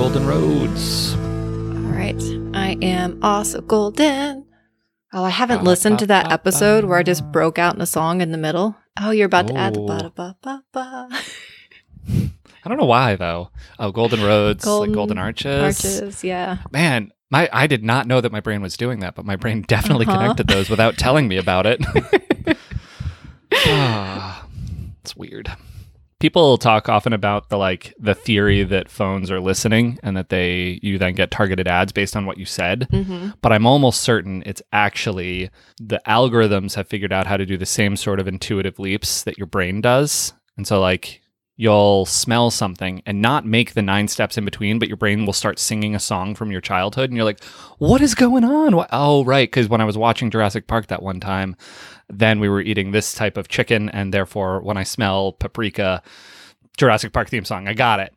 Golden Roads. All right. I am also golden. Oh, I haven't listened to that episode where I just broke out in a song in the middle. Oh, you're about to add the ba ba ba ba. I don't know why though. Oh, Golden Roads, Golden like Golden Arches. Arches, yeah. Man, my I did not know that my brain was doing that, but my brain definitely Uh-huh. connected those without telling me about it. Ah, it's weird. People talk often about the like the theory that phones are listening and that they you then get targeted ads based on what you said. hmm But I'm almost certain it's actually the algorithms have figured out how to do the same sort of intuitive leaps that your brain does. And so like you'll smell something and not make the nine steps in between, but your brain will start singing a song from your childhood and you're like, "What is going on?" Wha- Oh, right, cuz when I was watching Jurassic Park that one time, then we were eating this type of chicken and therefore when I smell paprika, Jurassic Park theme song, I got it.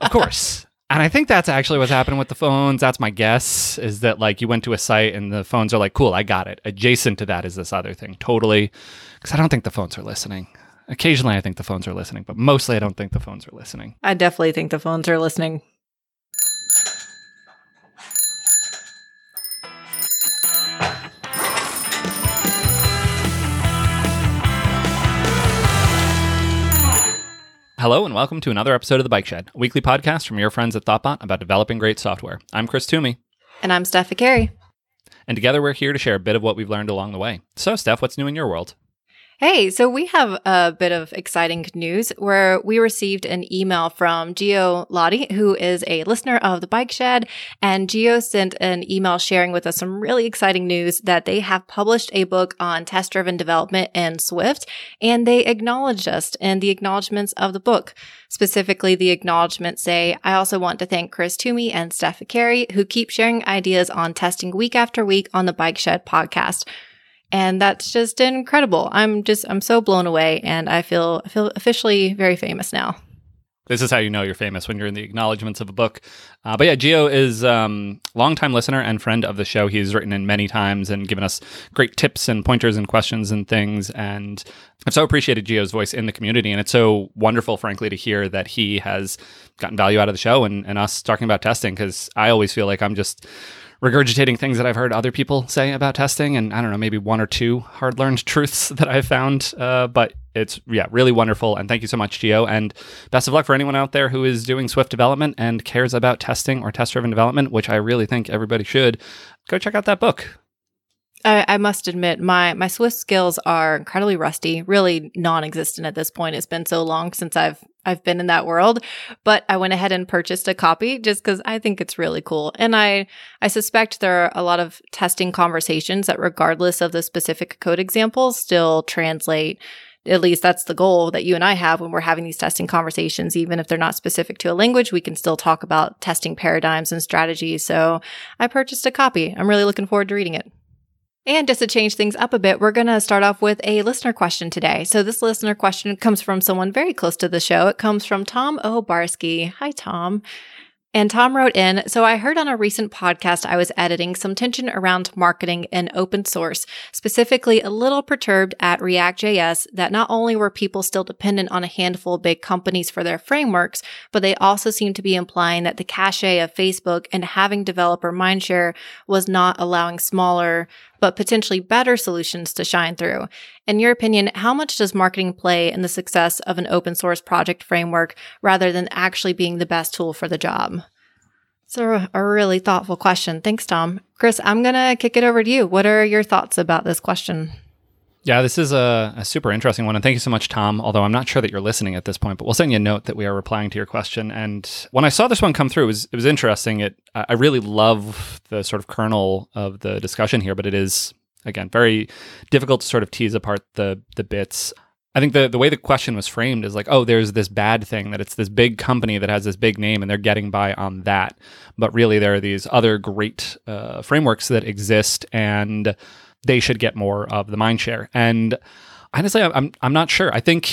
Of course. And I think that's actually what's happening with the phones. That's my guess is that like you went to a site and the phones are like, cool, I got it. Adjacent to that is this other thing. Totally. Because I don't think the phones are listening. Occasionally I think the phones are listening, but mostly I don't think the phones are listening. I definitely think the phones are listening. Hello and welcome to another episode of The Bike Shed, a weekly podcast from your friends at Thoughtbot about developing great software. I'm Chris Toomey, And I'm Steph Viccari. and together we're here to share a bit of what we've learned along the way. So, Steph, what's new in your world? Hey, so we have a bit of exciting news where we received an email from Gio Lodi, who is a listener of the Bike Shed. And Gio sent an email sharing with us some really exciting news that they have published a book on test driven development in Swift. And they acknowledged us in the acknowledgments of the book. Specifically, the acknowledgments say, I also want to thank Chris Toomey and Steph Viccari, who keep sharing ideas on testing week after week on the Bike Shed podcast and that's just incredible. I'm just I'm so blown away, and I feel I feel officially very famous now. This is how you know you're famous when you're in the acknowledgments of a book. Uh, but yeah, Gio is um, longtime listener and friend of the show. He's written in many times and given us great tips and pointers and questions and things. And I've so appreciated Gio's voice in the community. And it's so wonderful, frankly, to hear that he has gotten value out of the show and, and us talking about testing because I always feel like I'm just regurgitating things that I've heard other people say about testing, and I don't know, maybe one or two hard learned truths that I've found. Uh, but it's yeah, really wonderful, and thank you so much, Gio, and best of luck for anyone out there who is doing Swift development and cares about testing or test driven development, which I really think everybody should. Go check out that book. I, I must admit, my my Swift skills are incredibly rusty, really non-existent at this point. It's been so long since I've I've been in that world, but I went ahead and purchased a copy just because I think it's really cool, and I I suspect there are a lot of testing conversations that, regardless of the specific code examples, still translate. At least that's the goal that you and I have when we're having these testing conversations. Even if they're not specific to a language, we can still talk about testing paradigms and strategies. So I purchased a copy. I'm really looking forward to reading it. And just to change things up a bit, we're going to start off with a listener question today. So this listener question comes from someone very close to the show. It comes from Tom Obarski. Hi, Tom. And Tom wrote in, so I heard on a recent podcast I was editing some tension around marketing and open source, specifically a little perturbed at React.js that not only were people still dependent on a handful of big companies for their frameworks, but they also seemed to be implying that the cachet of Facebook and having developer mindshare was not allowing smaller but potentially better solutions to shine through. In your opinion, how much does marketing play in the success of an open source project framework rather than actually being the best tool for the job? It's a, a really thoughtful question. Thanks, Tom. Chris, I'm going to kick it over to you. What are your thoughts about this question? Yeah, this is a, a super interesting one. And thank you so much, Tom. Although I'm not sure that you're listening at this point, but we'll send you a note that we are replying to your question. And when I saw this one come through, it was, it was interesting. It I really love the sort of kernel of the discussion here, but it is, again, very difficult to sort of tease apart the, the bits. I think the, the way the question was framed is like, oh, there's this bad thing that it's this big company that has this big name and they're getting by on that. But really, there are these other great uh, frameworks that exist and they should get more of the mind share. And honestly, I'm- I'm not sure. I think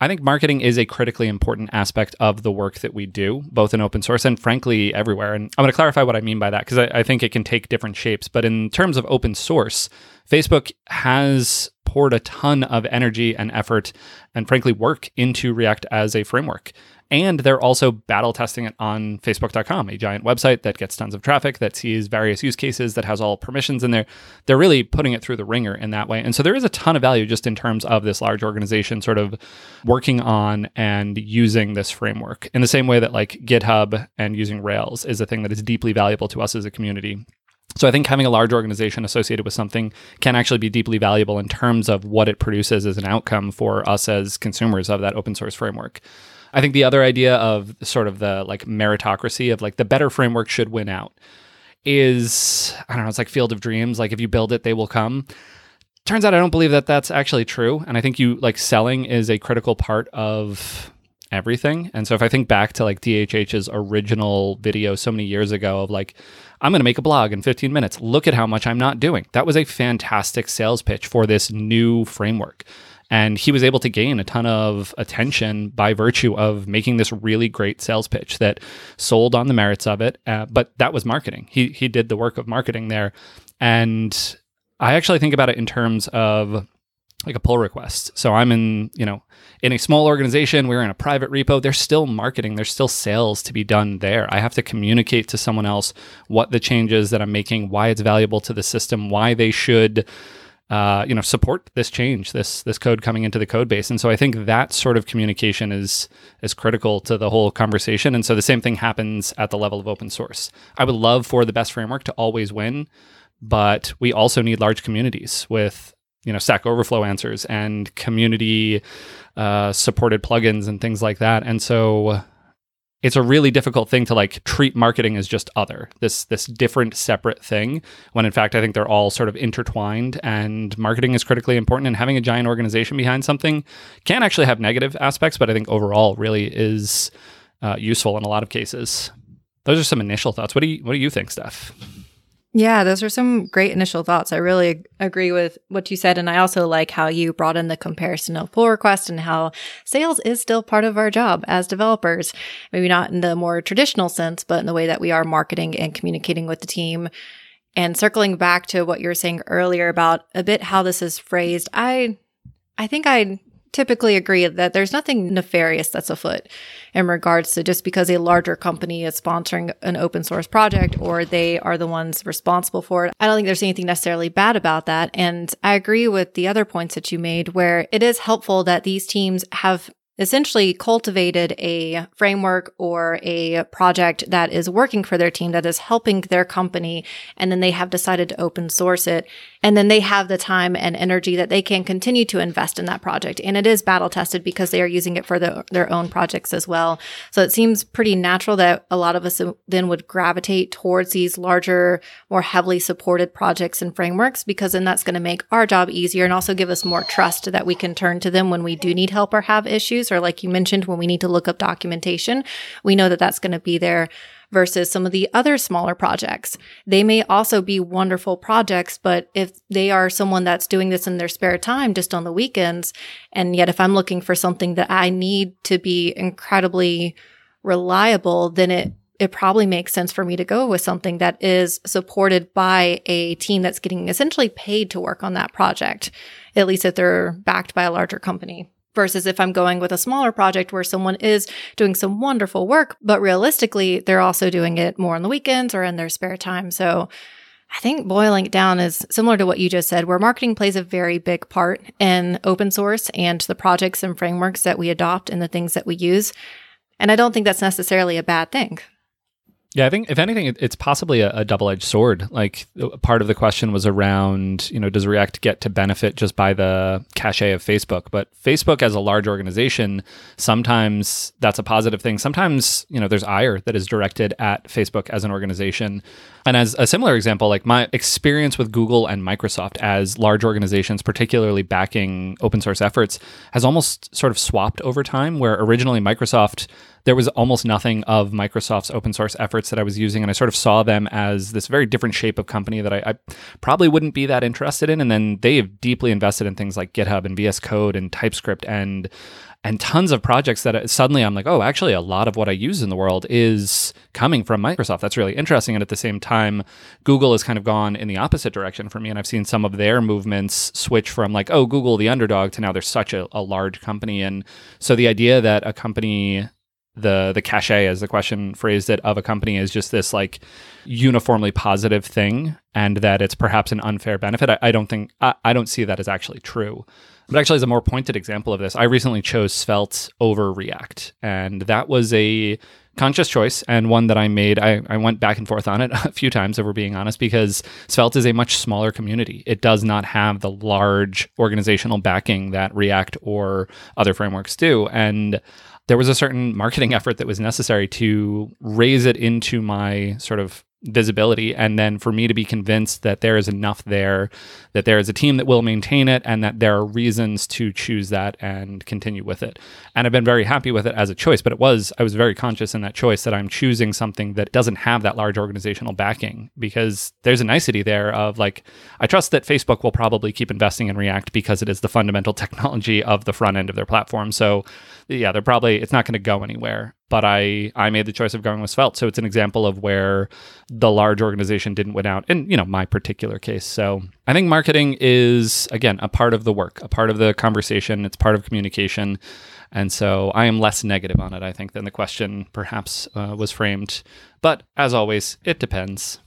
I think marketing is a critically important aspect of the work that we do, both in open source and frankly everywhere. And I'm going to clarify what I mean by that because I, I think it can take different shapes. But in terms of open source, Facebook has poured a ton of energy and effort and frankly work into React as a framework. And they're also battle testing it on Facebook.com, a giant website that gets tons of traffic, that sees various use cases, that has all permissions in there. They're really putting it through the ringer in that way. And so there is a ton of value just in terms of this large organization sort of working on and using this framework in the same way that like GitHub and using Rails is a thing that is deeply valuable to us as a community. So I think having a large organization associated with something can actually be deeply valuable in terms of what it produces as an outcome for us as consumers of that open source framework. I think the other idea of sort of the like meritocracy of like the better framework should win out is I don't know, it's like field of dreams, like if you build it they will come. Turns out I don't believe that that's actually true and I think you like selling is a critical part of everything. And so if I think back to like DHH's original video so many years ago of like, I'm going to make a blog in 15 minutes. Look at how much I'm not doing. That was a fantastic sales pitch for this new framework. And he was able to gain a ton of attention by virtue of making this really great sales pitch that sold on the merits of it. Uh, but that was marketing. He, he did the work of marketing there. And I actually think about it in terms of like a pull request. So I'm in, you know, in a small organization, we're in a private repo, there's still marketing, there's still sales to be done there. I have to communicate to someone else what the changes that I'm making, why it's valuable to the system, why they should uh, you know support this change this this code coming into the code base. And so i think that sort of communication is is critical to the whole conversation. And so the same thing happens at the level of open source. I would love for the best framework to always win but we also need large communities with you know Stack Overflow answers and community uh, supported plugins and things like that. And so it's a really difficult thing to like treat marketing as just other this this different separate thing when in fact I think they're all sort of intertwined and marketing is critically important and having a giant organization behind something can actually have negative aspects but I think overall really is uh, useful in a lot of cases. Those are some initial thoughts. What do you what do you think, Steph? Yeah, those are some great initial thoughts. I really agree with what you said. And I also like how you brought in the comparison of pull request and how sales is still part of our job as developers. Maybe not in the more traditional sense, but in the way that we are marketing and communicating with the team. And circling back to what you were saying earlier about a bit how this is phrased, I I think I typically agree that there's nothing nefarious that's afoot in regards to just because a larger company is sponsoring an open source project or they are the ones responsible for it. I don't think there's anything necessarily bad about that. And I agree with the other points that you made where it is helpful that these teams have essentially cultivated a framework or a project that is working for their team that is helping their company and then they have decided to open source it. And then they have the time and energy that they can continue to invest in that project. And it is battle tested because they are using it for the, their own projects as well. So it seems pretty natural that a lot of us then would gravitate towards these larger more heavily supported projects and frameworks because then that's going to make our job easier and also give us more trust that we can turn to them when we do need help or have issues or like you mentioned, when we need to look up documentation, we know that that's going to be there versus some of the other smaller projects. They may also be wonderful projects, but if they are someone that's doing this in their spare time just on the weekends, and yet if I'm looking for something that I need to be incredibly reliable, then it it probably makes sense for me to go with something that is supported by a team that's getting essentially paid to work on that project, at least if they're backed by a larger company versus if I'm going with a smaller project where someone is doing some wonderful work, but realistically, they're also doing it more on the weekends or in their spare time. So I think boiling it down is similar to what you just said, where marketing plays a very big part in open source and the projects and frameworks that we adopt and the things that we use. And I don't think that's necessarily a bad thing. Yeah, I think if anything, it's possibly a, a double-edged sword. Like uh, part of the question was around, you know, does React get to benefit just by the cachet of Facebook? But Facebook, as a large organization, sometimes that's a positive thing. Sometimes, you know, there's ire that is directed at Facebook as an organization. And as a similar example, like my experience with Google and Microsoft as large organizations, particularly backing open source efforts, has almost sort of swapped over time. Where originally Microsoft there was almost nothing of Microsoft's open source efforts that I was using. And I sort of saw them as this very different shape of company that I, I probably wouldn't be that interested in. And then they have deeply invested in things like GitHub and VS Code and TypeScript and and tons of projects that uh, suddenly I'm like, oh, actually, a lot of what I use in the world is coming from Microsoft. That's really interesting. And at the same time, Google has kind of gone in the opposite direction for me. And I've seen some of their movements switch from like, oh, Google, the underdog, to now they're such a, a large company. And so the idea that a company the the cachet as the question phrased it of a company is just this like uniformly positive thing and that it's perhaps an unfair benefit i, I don't think I, I don't see that as actually true but actually as a more pointed example of this i recently chose svelte over react and that was a conscious choice and one that I made. I, I went back and forth on it a few times, if we're being honest, because Svelte is a much smaller community. It does not have the large organizational backing that React or other frameworks do. And there was a certain marketing effort that was necessary to raise it into my sort of visibility and then for me to be convinced that there is enough there that there is a team that will maintain it and that there are reasons to choose that and continue with it. And i've been very happy with it as a choice but it was i was very conscious in that choice that i'm choosing something that doesn't have that large organizational backing because there's a nicety there of like i trust that facebook will probably keep investing in react because it is the fundamental technology of the front end of their platform. So yeah they're probably it's not going to go anywhere but I I made the choice of going with Svelte. So it's an example of where the large organization didn't win out in you know my particular case. So I think marketing is again a part of the work, a part of the conversation. It's part of communication, and so I am less negative on it. I think than the question perhaps uh, was framed. But as always, it depends.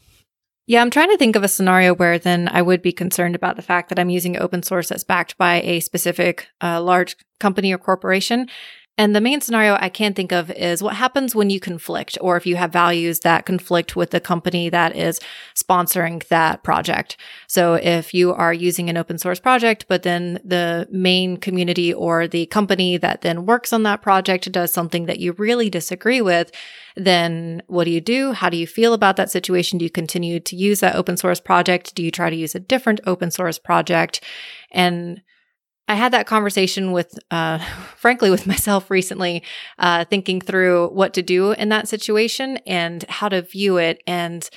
Yeah, I'm trying to think of a scenario where then I would be concerned about the fact that I'm using open source that's backed by a specific uh, large company or corporation. And the main scenario I can think of is what happens when you conflict or if you have values that conflict with the company that is sponsoring that project. So if you are using an open source project, but then the main community or the company that then works on that project does something that you really disagree with, then what do you do? How do you feel about that situation? Do you continue to use that open source project? Do you try to use a different open source project? And I had that conversation with, uh, frankly, with myself recently, uh, thinking through what to do in that situation and how to view it. And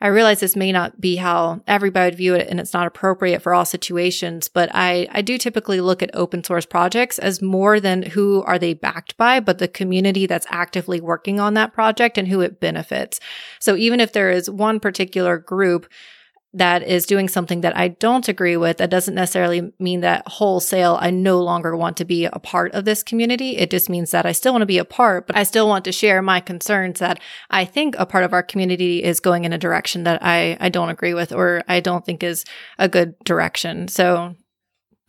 I realize this may not be how everybody would view it and it's not appropriate for all situations, but I, I do typically look at open source projects as more than who are they backed by, but the community that's actively working on that project and who it benefits. So even if there is one particular group that is doing something that I don't agree with, that doesn't necessarily mean that wholesale I no longer want to be a part of this community. It just means that I still want to be a part, but I still want to share my concerns that I think a part of our community is going in a direction that I, I don't agree with or I don't think is a good direction. So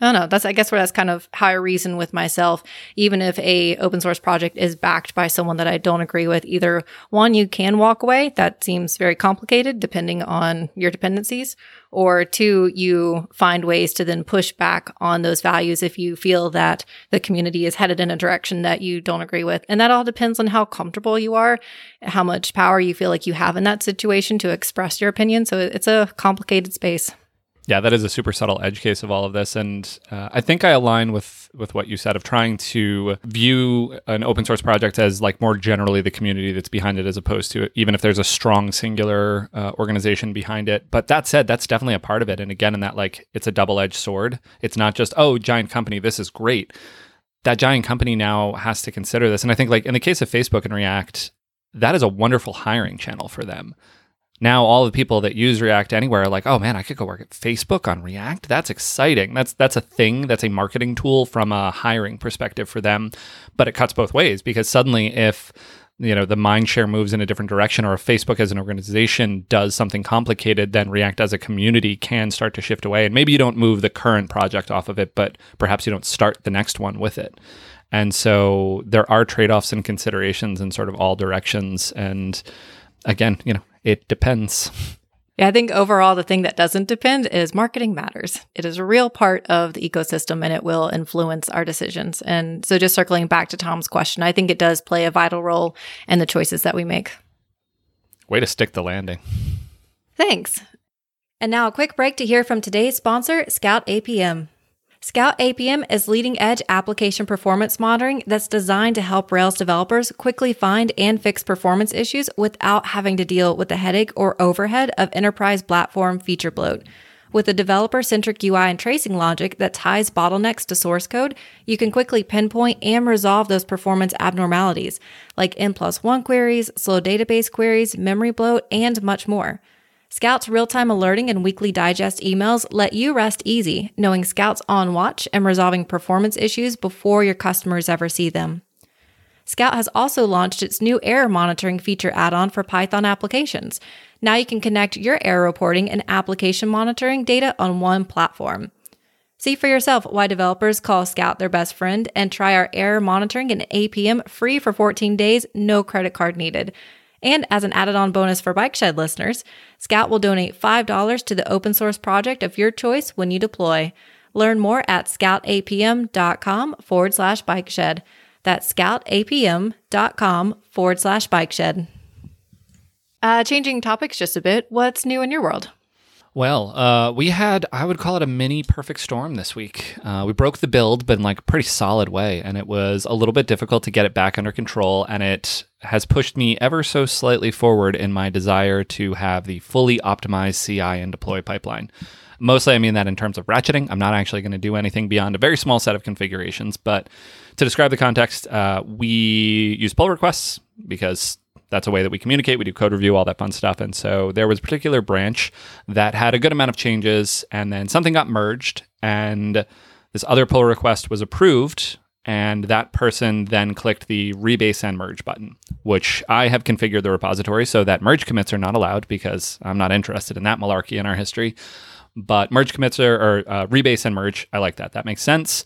I don't know. That's I guess where that's kind of how I reason with myself. Even if a open source project is backed by someone that I don't agree with, either one, you can walk away. That seems very complicated depending on your dependencies. Or two, you find ways to then push back on those values if you feel that the community is headed in a direction that you don't agree with. And that all depends on how comfortable you are, how much power you feel like you have in that situation to express your opinion. So it's a complicated space. Yeah, that is a super subtle edge case of all of this, and uh, I think I align with with what you said of trying to view an open source project as like more generally the community that's behind it, as opposed to even if there's a strong singular uh, organization behind it. But that said, that's definitely a part of it, and again, in that like it's a double edged sword. It's not just oh, giant company, this is great. That giant company now has to consider this, and I think like in the case of Facebook and React, that is a wonderful hiring channel for them now all the people that use React anywhere are like, oh man, I could go work at Facebook on React. That's exciting. That's that's a thing. That's a marketing tool from a hiring perspective for them. But it cuts both ways because suddenly if you know the mind share moves in a different direction or if facebook as an organization does something complicated then react as a community can start to shift away and maybe you don't move the current project off of it but perhaps you don't start the next one with it and so there are trade-offs and considerations in sort of all directions and again you know it depends. Yeah, I think overall, the thing that doesn't depend is marketing matters. It is a real part of the ecosystem and it will influence our decisions. And so, just circling back to Tom's question, I think it does play a vital role in the choices that we make. Way to stick the landing. Thanks. And now, a quick break to hear from today's sponsor, Scout APM. Scout APM is leading edge application performance monitoring that's designed to help Rails developers quickly find and fix performance issues without having to deal with the headache or overhead of enterprise platform feature bloat. With a developer centric UI and tracing logic that ties bottlenecks to source code, you can quickly pinpoint and resolve those performance abnormalities like N plus one queries, slow database queries, memory bloat, and much more. Scout's real time alerting and weekly digest emails let you rest easy, knowing Scout's on watch and resolving performance issues before your customers ever see them. Scout has also launched its new error monitoring feature add on for Python applications. Now you can connect your error reporting and application monitoring data on one platform. See for yourself why developers call Scout their best friend and try our error monitoring and APM free for 14 days, no credit card needed. And as an added on bonus for Bike Shed listeners, Scout will donate $5 to the open source project of your choice when you deploy. Learn more at scoutapm.com forward slash bike shed. That's scoutapm.com forward slash bike shed. Uh, changing topics just a bit, what's new in your world? Well, uh, we had, I would call it a mini perfect storm this week. Uh, we broke the build, but in like a pretty solid way. And it was a little bit difficult to get it back under control. And it has pushed me ever so slightly forward in my desire to have the fully optimized CI and deploy pipeline. Mostly, I mean that in terms of ratcheting. I'm not actually going to do anything beyond a very small set of configurations. But to describe the context, uh, we use pull requests because that's a way that we communicate. We do code review, all that fun stuff. And so there was a particular branch that had a good amount of changes, and then something got merged, and this other pull request was approved. And that person then clicked the rebase and merge button, which I have configured the repository so that merge commits are not allowed because I'm not interested in that malarkey in our history. But merge commits are, or uh, rebase and merge, I like that. That makes sense.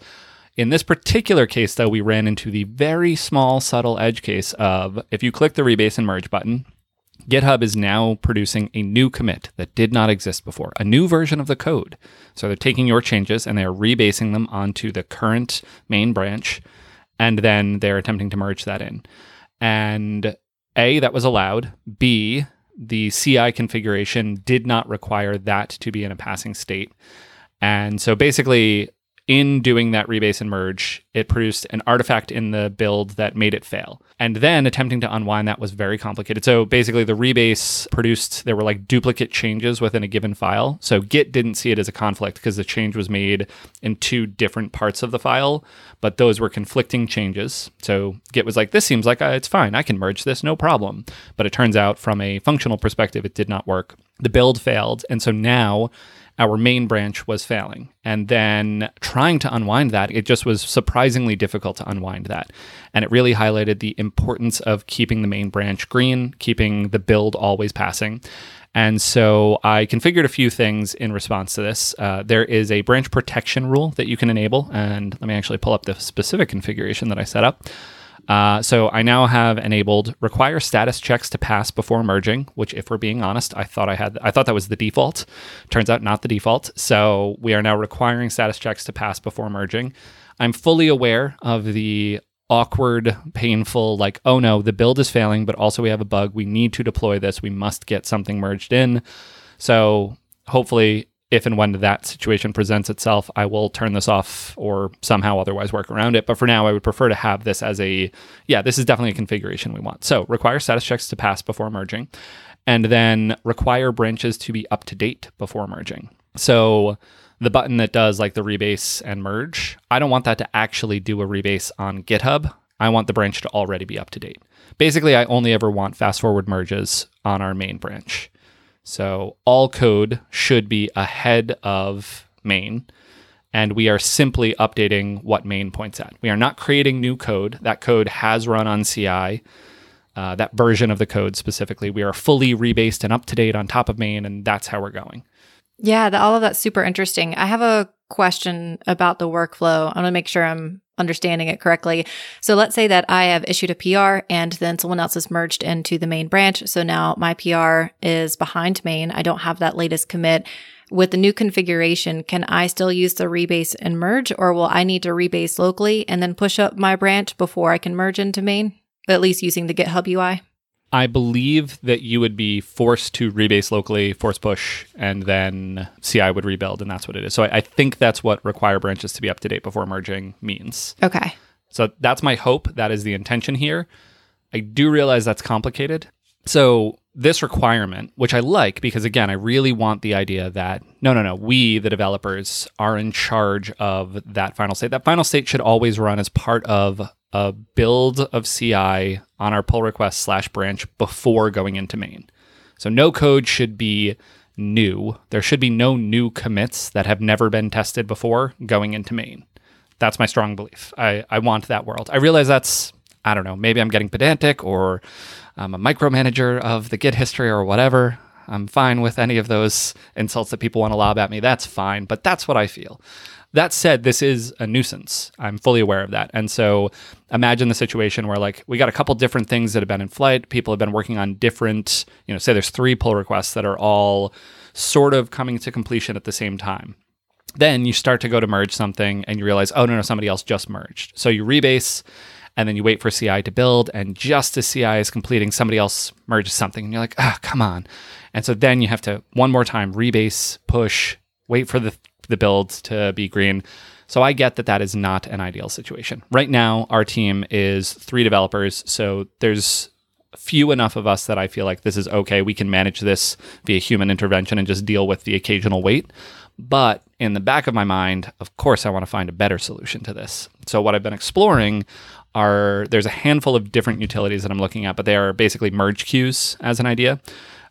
In this particular case, though, we ran into the very small, subtle edge case of if you click the rebase and merge button, GitHub is now producing a new commit that did not exist before, a new version of the code. So they're taking your changes and they are rebasing them onto the current main branch, and then they're attempting to merge that in. And A, that was allowed. B, the CI configuration did not require that to be in a passing state. And so basically, in doing that rebase and merge, it produced an artifact in the build that made it fail. And then attempting to unwind that was very complicated. So basically, the rebase produced, there were like duplicate changes within a given file. So Git didn't see it as a conflict because the change was made in two different parts of the file, but those were conflicting changes. So Git was like, this seems like uh, it's fine. I can merge this, no problem. But it turns out from a functional perspective, it did not work. The build failed. And so now, our main branch was failing. And then trying to unwind that, it just was surprisingly difficult to unwind that. And it really highlighted the importance of keeping the main branch green, keeping the build always passing. And so I configured a few things in response to this. Uh, there is a branch protection rule that you can enable. And let me actually pull up the specific configuration that I set up. Uh, so I now have enabled require status checks to pass before merging, which, if we're being honest, I thought I had, I thought that was the default. Turns out not the default. So we are now requiring status checks to pass before merging. I'm fully aware of the awkward, painful, like, oh no, the build is failing, but also we have a bug. We need to deploy this. We must get something merged in. So hopefully if and when that situation presents itself, I will turn this off or somehow otherwise work around it. But for now, I would prefer to have this as a, yeah, this is definitely a configuration we want. So require status checks to pass before merging, and then require branches to be up to date before merging. So the button that does like the rebase and merge, I don't want that to actually do a rebase on GitHub. I want the branch to already be up to date. Basically, I only ever want fast forward merges on our main branch. So all code should be ahead of main. And we are simply updating what main points at. We are not creating new code. That code has run on CI, uh, that version of the code specifically. We are fully rebased and up to date on top of main, and that's how we're going. Yeah, the, all of that's super interesting. I have a question about the workflow. I want to make sure I'm understanding it correctly. So let's say that I have issued a PR and then someone else has merged into the main branch. So now my PR is behind main. I don't have that latest commit. With the new configuration, can I still use the rebase and merge or will I need to rebase locally and then push up my branch before I can merge into main? At least using the GitHub UI? I believe that you would be forced to rebase locally, force push, and then CI would rebuild, and that's what it is. So I, I, think that's what require branches to be up to date before merging means. Okay. So that's my hope. That is the intention here. I do realize that's complicated. So this requirement, which I like because again, I really want the idea that no, no, no, we, the developers, are in charge of that final state. That final state should always run as part of a build of CI on our pull request slash branch before going into main. So no code should be new. There should be no new commits that have never been tested before going into main. That's my strong belief. I, I want that world. I realize that's I don't know, maybe I'm getting pedantic or I'm a micromanager of the Git history or whatever. I'm fine with any of those insults that people want to lob at me. That's fine, but that's what I feel. That said, this is a nuisance. I'm fully aware of that. And so imagine the situation where like we got a couple different things that have been in flight. People have been working on different, you know, say there's three pull requests that are all sort of coming to completion at the same time. Then you start to go to merge something and you realize, oh no, no, somebody else just merged. So you rebase and then you wait for CI to build, and just as CI is completing, somebody else merges something, and you're like, oh, come on. And so then you have to one more time rebase, push, wait for the the build to be green. So I get that that is not an ideal situation. Right now, our team is three developers, so there's few enough of us that I feel like this is okay. We can manage this via human intervention and just deal with the occasional wait. But in the back of my mind, of course, I want to find a better solution to this. So what I've been exploring are there's a handful of different utilities that I'm looking at, but they are basically merge queues as an idea.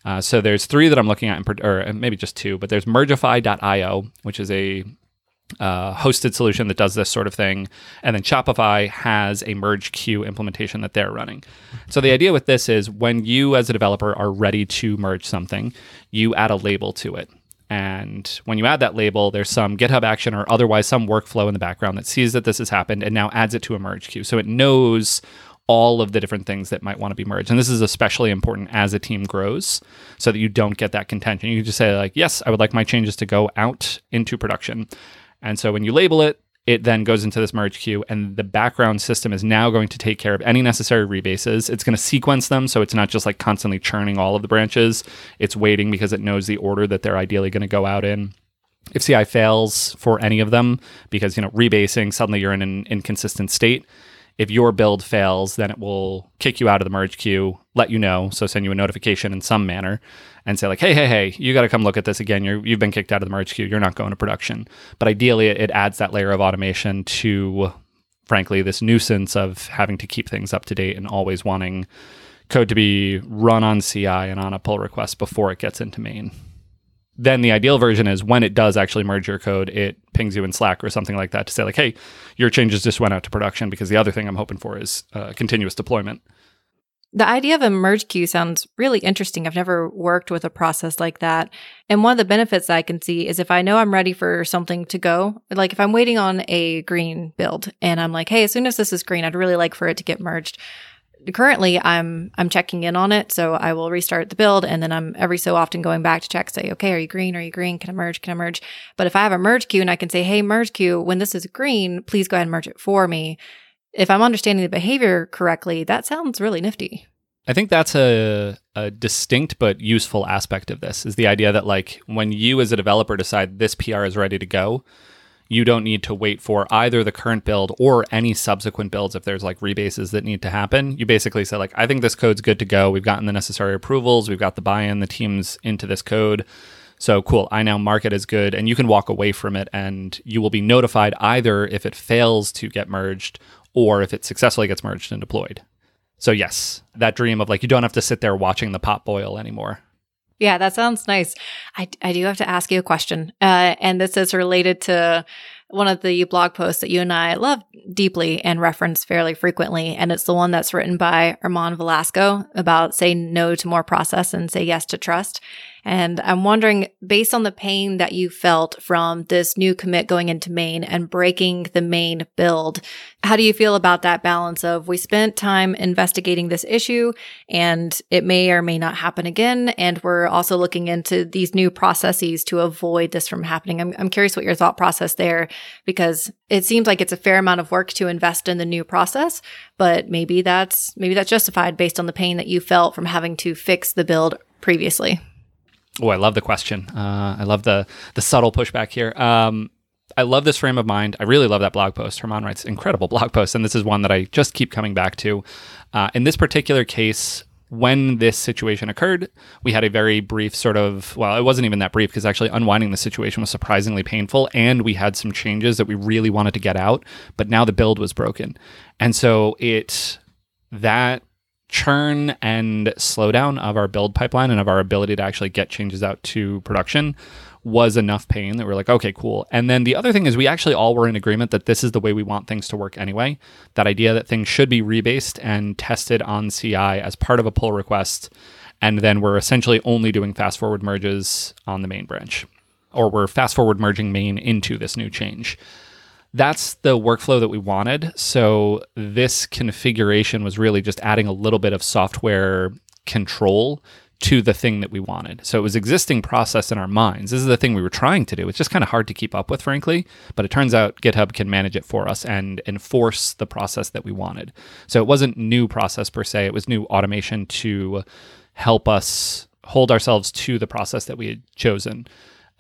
Uh, so there's three that I'm looking at, in, or maybe just two, but there's Mergify.io, which is a uh, hosted solution that does this sort of thing. And then Shopify has a merge queue implementation that they're running. So the idea with this is when you, as a developer, are ready to merge something, you add a label to it. And when you add that label, there's some GitHub action or otherwise some workflow in the background that sees that this has happened and now adds it to a merge queue. So it knows all of the different things that might want to be merged. And this is especially important as a team grows so that you don't get that contention. You just say, like, yes, I would like my changes to go out into production. And so when you label it, it then goes into this merge queue, and the background system is now going to take care of any necessary rebases. It's going to sequence them, so it's not just like constantly churning all of the branches. It's waiting because it knows the order that they're ideally going to go out in. If CI fails for any of them, because you know rebasing, suddenly you're in an inconsistent state, if your build fails, then it will kick you out of the merge queue, let you know, so send you a notification in some manner, and say like, "Hey, hey, hey, you got to come look at this again. You're, you've been kicked out of the merge queue. You're not going to production." But ideally, it adds that layer of automation to, frankly, this nuisance of having to keep things up to date and always wanting code to be run on CI and on a pull request before it gets into main then the ideal version is when it does actually merge your code, it pings you in Slack or something like that to say like, "Hey, your changes just went out to production." Because the other thing I'm hoping for is uh, continuous deployment. The idea of a merge queue sounds really interesting. I've never worked with a process like that. And one of the benefits I can see is if I know I'm ready for something to go, like if I'm waiting on a green build and I'm like, hey, as soon as this is green, I'd really like for it to get merged currently I'm I'm checking in on it. So I will restart the build and then I'm every so often going back to check, say, okay, are you green? Are you green? Can I merge? Can I merge? But if I have a merge queue and I can say, hey, merge queue, when this is green, please go ahead and merge it for me. If I'm understanding the behavior correctly, that sounds really nifty. I think that's a, a distinct but useful aspect of this is the idea that like when you as a developer decide this PR is ready to go, you don't need to wait for either the current build or any subsequent builds if there's like rebases that need to happen. You basically say like I think this code's good to go. We've gotten the necessary approvals, we've got the buy-in, the teams into this code. So cool, I now mark it as good and you can walk away from it and you will be notified either if it fails to get merged or if it successfully gets merged and deployed. So yes, that dream of like you don't have to sit there watching the pot boil anymore. Yeah, that sounds nice. I, I do have to ask you a question. Uh, and this is related to one of the blog posts that you and I love deeply and reference fairly frequently. And it's the one that's written by German Velasco about say no to more process and say yes to trust. And I'm wondering, based on the pain that you felt from this new commit going into main and breaking the main build, how do you feel about that balance of we spent time investigating this issue and it may or may not happen again? And we're also looking into these new processes to avoid this from happening. I'm, I'm curious what your thought process there, because it seems like it's a fair amount of work to invest in the new process, but maybe that's, maybe that's justified based on the pain that you felt from having to fix the build previously. Oh, I love the question. Uh, I love the the subtle pushback here. Um, I love this frame of mind. I really love that blog post. German writes incredible blog posts, and this is one that I just keep coming back to. Uh, in this particular case, when this situation occurred, we had a very brief sort of, well, it wasn't even that brief because actually unwinding the situation was surprisingly painful. And we had some changes that we really wanted to get out, but now the build was broken. And so it, that churn and slowdown of our build pipeline and of our ability to actually get changes out to production was enough pain that we're like, okay, cool. And then the other thing is we actually all were in agreement that this is the way we want things to work anyway. That idea that things should be rebased and tested on CI as part of a pull request. And then we're essentially only doing fast forward merges on the main branch, or we're fast forward merging main into this new change that's the workflow that we wanted. So this configuration was really just adding a little bit of software control to the thing that we wanted. So it was existing process in our minds. This is the thing we were trying to do. It's just kind of hard to keep up with, frankly. But it turns out GitHub can manage it for us and enforce the process that we wanted. So it wasn't new process per se. It was new automation to help us hold ourselves to the process that we had chosen.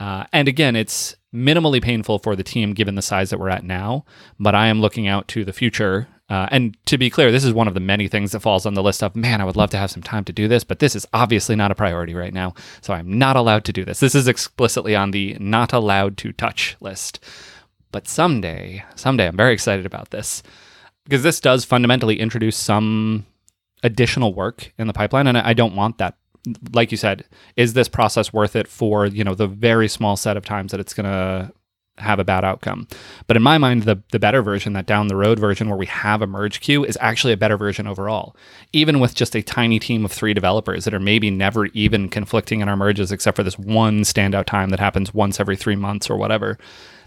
Uh, and again, it's minimally painful for the team given the size that we're at now. But I am looking out to the future uh, and to be clear, this is one of the many things that falls on the list of, man, I would love to have some time to do this, but this is obviously not a priority right now. So I'm not allowed to do this. This is explicitly on the not allowed to touch list. But someday, someday, I'm very excited about this because this does fundamentally introduce some additional work in the pipeline. And I don't want that like you said, is this process worth it for you know the very small set of times that it's going to have a bad outcome. But in my mind, the, the better version, that down the road version where we have a merge queue, is actually a better version overall. Even with just a tiny team of three developers that are maybe never even conflicting in our merges except for this one standout time that happens once every three months or whatever.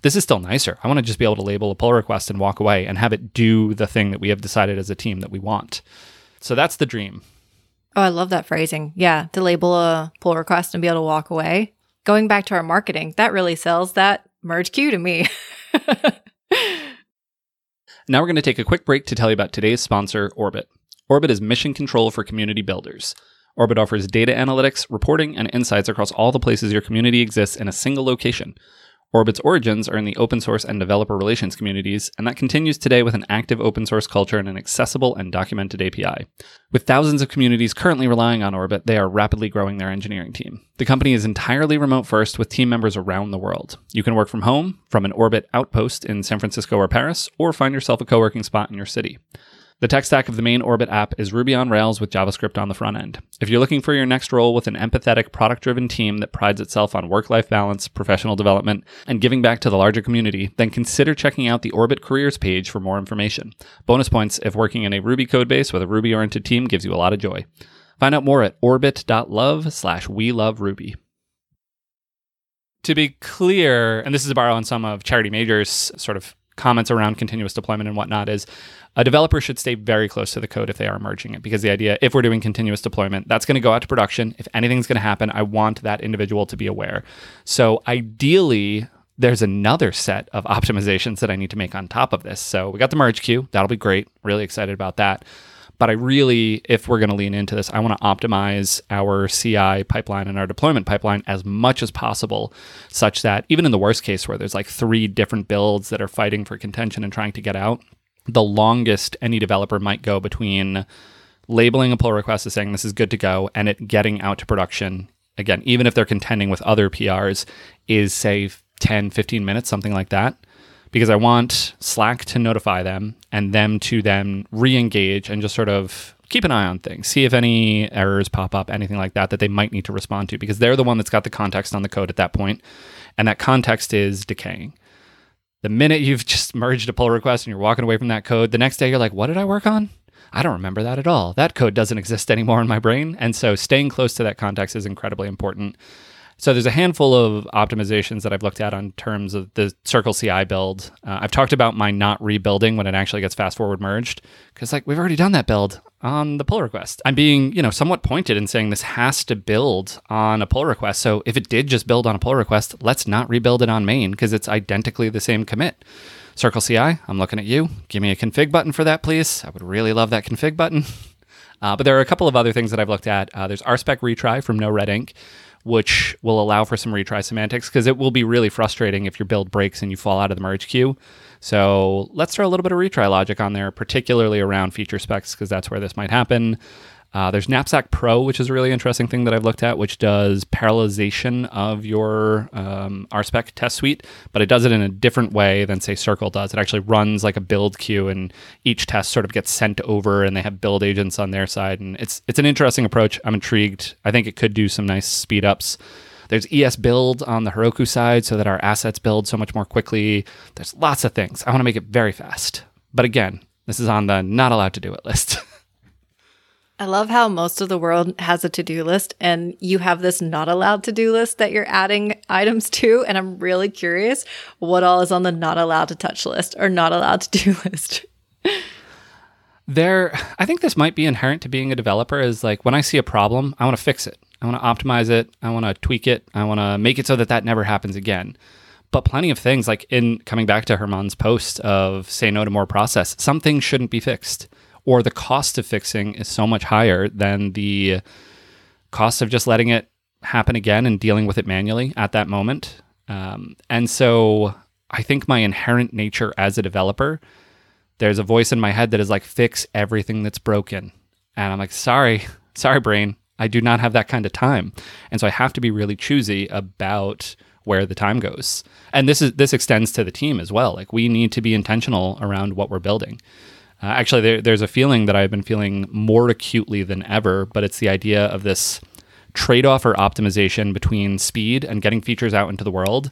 This is still nicer. I want to just be able to label a pull request and walk away and have it do the thing that we have decided as a team that we want. So that's the dream. Oh, I love that phrasing. Yeah, to label a pull request and be able to walk away. Going back to our marketing, that really sells that merge queue to me. now we're going to take a quick break to tell you about today's sponsor, Orbit. Orbit is mission control for community builders. Orbit offers data analytics, reporting, and insights across all the places your community exists in a single location Orbit's origins are in the open source and developer relations communities, and that continues today with an active open source culture and an accessible and documented API. With thousands of communities currently relying on Orbit, they are rapidly growing their engineering team. The company is entirely remote first with team members around the world. You can work from home, from an Orbit outpost in San Francisco or Paris, or find yourself a co working spot in your city. The tech stack of the main Orbit app is Ruby on Rails with JavaScript on the front end. If you're looking for your next role with an empathetic, product driven team that prides itself on work life balance, professional development, and giving back to the larger community, then consider checking out the Orbit careers page for more information. Bonus points if working in a Ruby code base with a Ruby oriented team gives you a lot of joy. Find out more at orbit.love slash we love Ruby. To be clear, and this is a borrow on some of Charity Majors' sort of comments around continuous deployment and whatnot is a developer should stay very close to the code if they are merging it. Because the idea if we're doing continuous deployment that's going to go out to production. If anything's going to happen i want that individual to be aware. So ideally there's another set of optimizations that i need to make on top of this. So we got the merge queue. That'll be great. Really excited about that but I really, if we're going to lean into this, I want to optimize our CI pipeline and our deployment pipeline as much as possible, such that even in the worst case where there's like three different builds that are fighting for contention and trying to get out, the longest any developer might go between labeling a pull request as saying this is good to go and it getting out to production again even if they're contending with other prs is say 10 15 minutes something like that because I want Slack to notify them and them to then re engage and just sort of keep an eye on things, see if any errors pop up, anything like that, that they might need to respond to because they're the one that's got the context on the code at that point, And that context is decaying. The minute you've just merged a pull request and you're walking away from that code, the next day you're like, what did I work on? I don't remember that at all. That code doesn't exist anymore in my brain. And so staying close to that context is incredibly important. So there's a handful of optimizations that I've looked at on terms of the Circle CI build. Uh, I've talked about my not rebuilding when it actually gets fast forward merged because like we've already done that build on the pull request. I'm being, you know, somewhat pointed in saying this has to build on a pull request. So if it did just build on a pull request, let's not rebuild it on main because it's identically the same commit. Circle CI, I'm looking at you. Give me a config button for that, please. I would really love that config button. Uh, but there are a couple of other things that I've looked at. Uh, there's RSpec retry from NoRedInk, which will allow for some retry semantics because it will be really frustrating if your build breaks and you fall out of the merge queue. So let's throw a little bit of retry logic on there, particularly around feature specs, because that's where this might happen. Uh, there's Knapsack Pro, which is a really interesting thing that I've looked at, which does parallelization of your um, RSpec test suite, but it does it in a different way than, say, Circle does. It actually runs like a build queue, and each test sort of gets sent over, and they have build agents on their side. And it's it's an interesting approach. I'm intrigued. I think it could do some nice speed ups. There's esbuild on the Heroku side so that our assets build so much more quickly. There's lots of things. I want to make it very fast. But again, this is on the not allowed to do it list. I love how most of the world has a to do list and you have this not allowed to do list that you're adding items to. And I'm really curious what all is on the not allowed to touch list or not allowed to do list. there, I think this might be inherent to being a developer is like when I see a problem, I want to fix it. I want to optimize it. I want to tweak it. I want to make it so that that never happens again. But plenty of things, like in coming back to German's post of say no to more process, some things shouldn't be fixed or the cost of fixing is so much higher than the cost of just letting it happen again and dealing with it manually at that moment. Um, and so I think my inherent nature as a developer, there's a voice in my head that is like, fix everything that's broken. And I'm like, sorry, sorry, brain. I do not have that kind of time. And so I have to be really choosy about where the time goes. And this is this extends to the team as well. Like we need to be intentional around what we're building. Uh, actually, there, there's a feeling that I've been feeling more acutely than ever, but it's the idea of this trade off or optimization between speed and getting features out into the world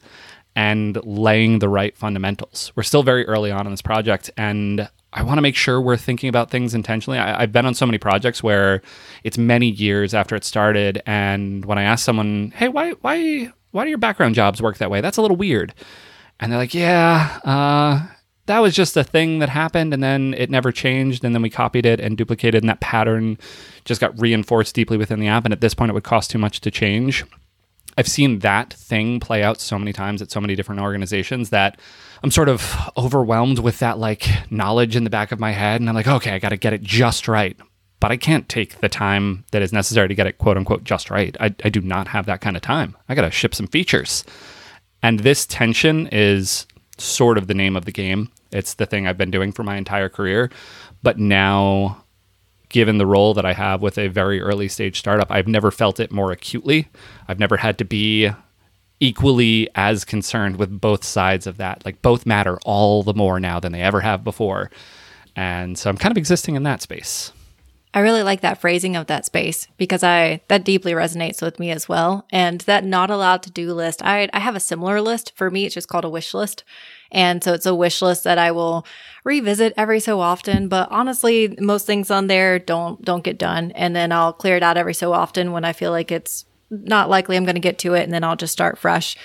and laying the right fundamentals. We're still very early on in this project, and I want to make sure we're thinking about things intentionally. I, have been on so many projects where it's many years after it started, and when I ask someone, "Hey, why, why, why do your background jobs work that way?" That's a little weird, and they're like, "Yeah, uh, that was just a thing that happened and then it never changed and then we copied it and duplicated and that pattern just got reinforced deeply within the app and at this point it would cost too much to change. I've seen that thing play out so many times at so many different organizations that i'm sort of overwhelmed with that like knowledge in the back of my head and i'm like okay i got to get it just right. But i can't take the time that is necessary to get it quote unquote just right. I, I do not have that kind of time. I got to ship some features. And this tension is sort of the name of the game. It's the thing I've been doing for my entire career. But now, given the role that I have with a very early stage startup, I've never felt it more acutely. I've never had to be equally as concerned with both sides of that. Like, both matter all the more now than they ever have before. And so I'm kind of existing in that space. I really like that phrasing of that space because I that deeply resonates with me as well. And that not allowed to do list, I I have a similar list. For me, it's just called a wish list. And so it's a wish list that I will revisit every so often. But honestly, most things on there don't don't get done. And then I'll clear it out every so often when I feel like it's not likely I'm going to get to it, and then I'll just start fresh.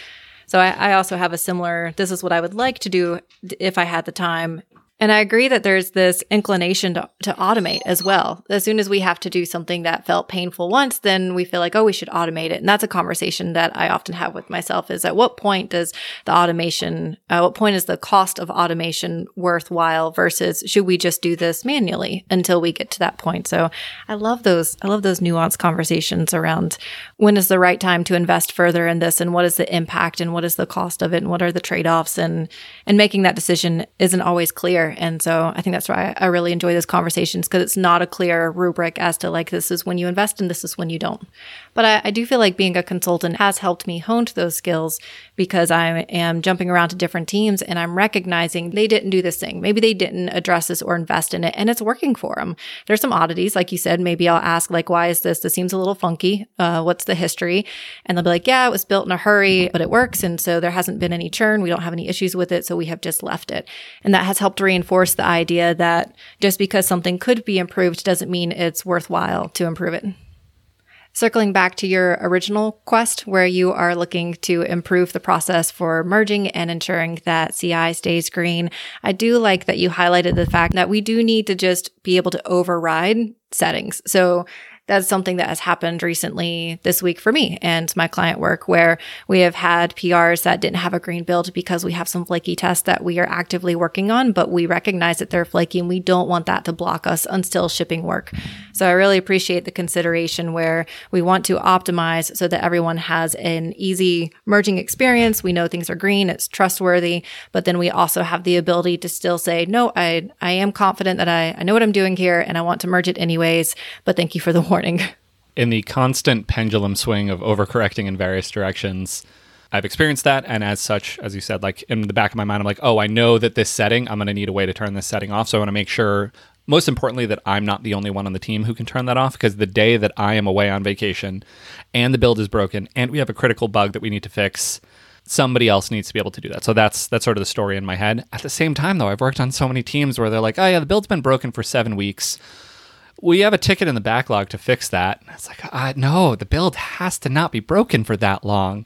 So I, I, also have a similar. This is what I would like to do if I had the time, and I agree that there's this inclination to, to automate as well. As soon as we have to do something that felt painful once, then we feel like, oh, we should automate it. And that's a conversation that I often have with myself is at what point does the automation, uh, what point is the cost of automation worthwhile versus should we just do this manually until we get to that point? So I love those, I love those nuanced conversations around when is the right time to invest further in this and what is the impact and what is the cost of it and what are the trade-offs and, and making that decision isn't always clear and so I think that's why I really enjoy those conversations because it's not a clear rubric as to like, this is when you invest and this is when you don't. But I, I do feel like being a consultant has helped me hone those skills because I am jumping around to different teams and I'm recognizing they didn't do this thing. Maybe they didn't address this or invest in it and it's working for them. There's some oddities. Like you said, maybe I'll ask like, why is this? This seems a little funky. Uh, what's the history? And they'll be like, yeah, it was built in a hurry, but it works. And so there hasn't been any churn. We don't have any issues with it. So we have just left it. And that has helped reinforce the idea that just because something could be improved doesn't mean it's worthwhile to improve it. Circling back to your original quest, where you are looking to improve the process for merging and ensuring that CI stays green, I do like that you highlighted the fact that we do need to just be able to override settings. So that's something that has happened recently this week for me and my client work, where we have had PRs that didn't have a green build because we have some flaky tests that we are actively working on, but we recognize that they're flaky and we don't want that to block us until shipping work. So I really appreciate the consideration where we want to optimize so that everyone has an easy merging experience. We know things are green, it's trustworthy, but then we also have the ability to still say, no, I, I am confident that I, I know what I'm doing here and I want to merge it anyways, but thank you for the warning morning. In the constant pendulum swing of overcorrecting in various directions, I've experienced that. And as such, as you said, like in the back of my mind, I'm like, oh, I know that this setting, I'm going to need a way to turn this setting off. So I want to make sure, most importantly, that I'm not the only one on the team who can turn that off. Because the day that I am away on vacation and the build is broken and we have a critical bug that we need to fix, somebody else needs to be able to do that. So that's that's sort of the story in my head. At the same time, though, I've worked on so many teams where they're like, oh yeah, the build's been broken for seven weeks we have a ticket in the backlog to fix that. It's like, uh, no, the build has to not be broken for that long.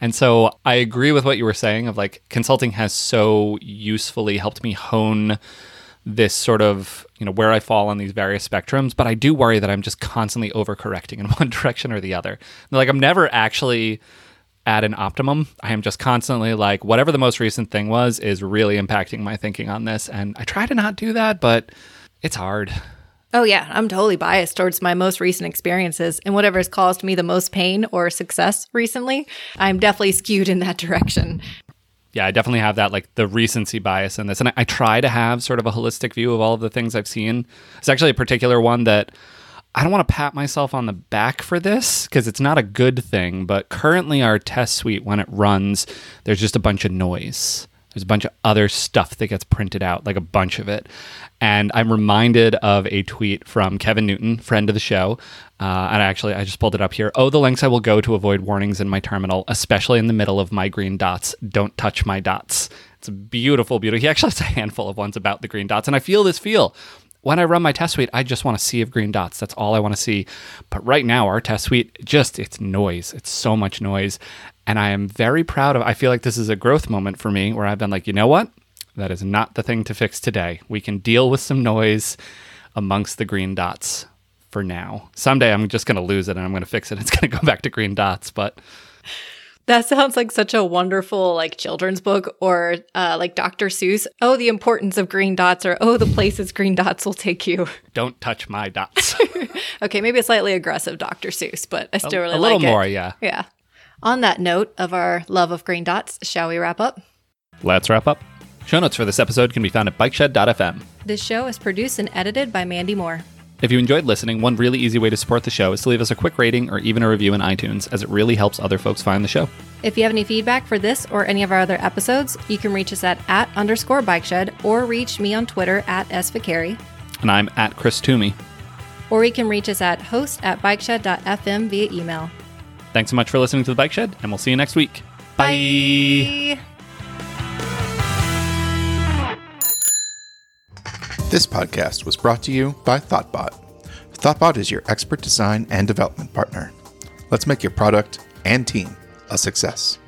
And so I agree with what you were saying of like consulting has so usefully helped me hone this sort of, you know, where I fall on these various spectrums, but I do worry that I'm just constantly overcorrecting in one direction or the other. Like I'm never actually at an optimum. I am just constantly like whatever the most recent thing was is really impacting my thinking on this and I try to not do that, but it's hard. Oh, yeah. I'm totally biased towards my most recent experiences and whatever has caused me the most pain or success recently. I'm definitely skewed in that direction. Yeah, I definitely have that, like the recency bias in this. And I, I try to have sort of a holistic view of all of the things I've seen. It's actually a particular one that I don't want to pat myself on the back for this because it's not a good thing. But currently, our test suite, when it runs, there's just a bunch of noise. There's a bunch of other stuff that gets printed out, like a bunch of it. And I'm reminded of a tweet from Kevin Newton, friend of the show. Uh, and actually, I just pulled it up here. Oh, the lengths I will go to avoid warnings in my terminal, especially in the middle of my green dots. Don't touch my dots. It's a beautiful, beautiful. He actually has a handful of ones about the green dots. And I feel this feel. When I run my test suite, I just want to see of green dots. That's all I want to see. But right now, our test suite, just it's noise. It's so much noise. And I am very proud of I feel like this is a growth moment for me where I've been like, you know what? That is not the thing to fix today. We can deal with some noise amongst the green dots for now. Someday I'm just going to lose it and I'm going to fix it. It's going to go back to green dots, but that sounds like such a wonderful like children's book or uh, like Dr. Seuss. Oh, the importance of green dots, or oh, the places green dots will take you. Don't touch my dots. okay, maybe a slightly aggressive Dr. Seuss, but I still a, really a little like more, yeah. Yeah. On that note of our love of green dots, shall we wrap up? Let's wrap up. Show notes for this episode can be found at bikeshed.fm. This show is produced and edited by Mandy Moore. If you enjoyed listening, one really easy way to support the show is to leave us a quick rating or even a review in iTunes, as it really helps other folks find the show. If you have any feedback for this or any of our other episodes, you can reach us at at underscore bikeshed or reach me on Twitter at sviccari. And I'm at Chris Toomey. Or you can reach us at host at bikeshed.fm via email. Thanks so much for listening to The Bike Shed, and we'll see you next week. Bye. Bye. This podcast was brought to you by Thoughtbot. Thoughtbot is your expert design and development partner. Let's make your product and team a success.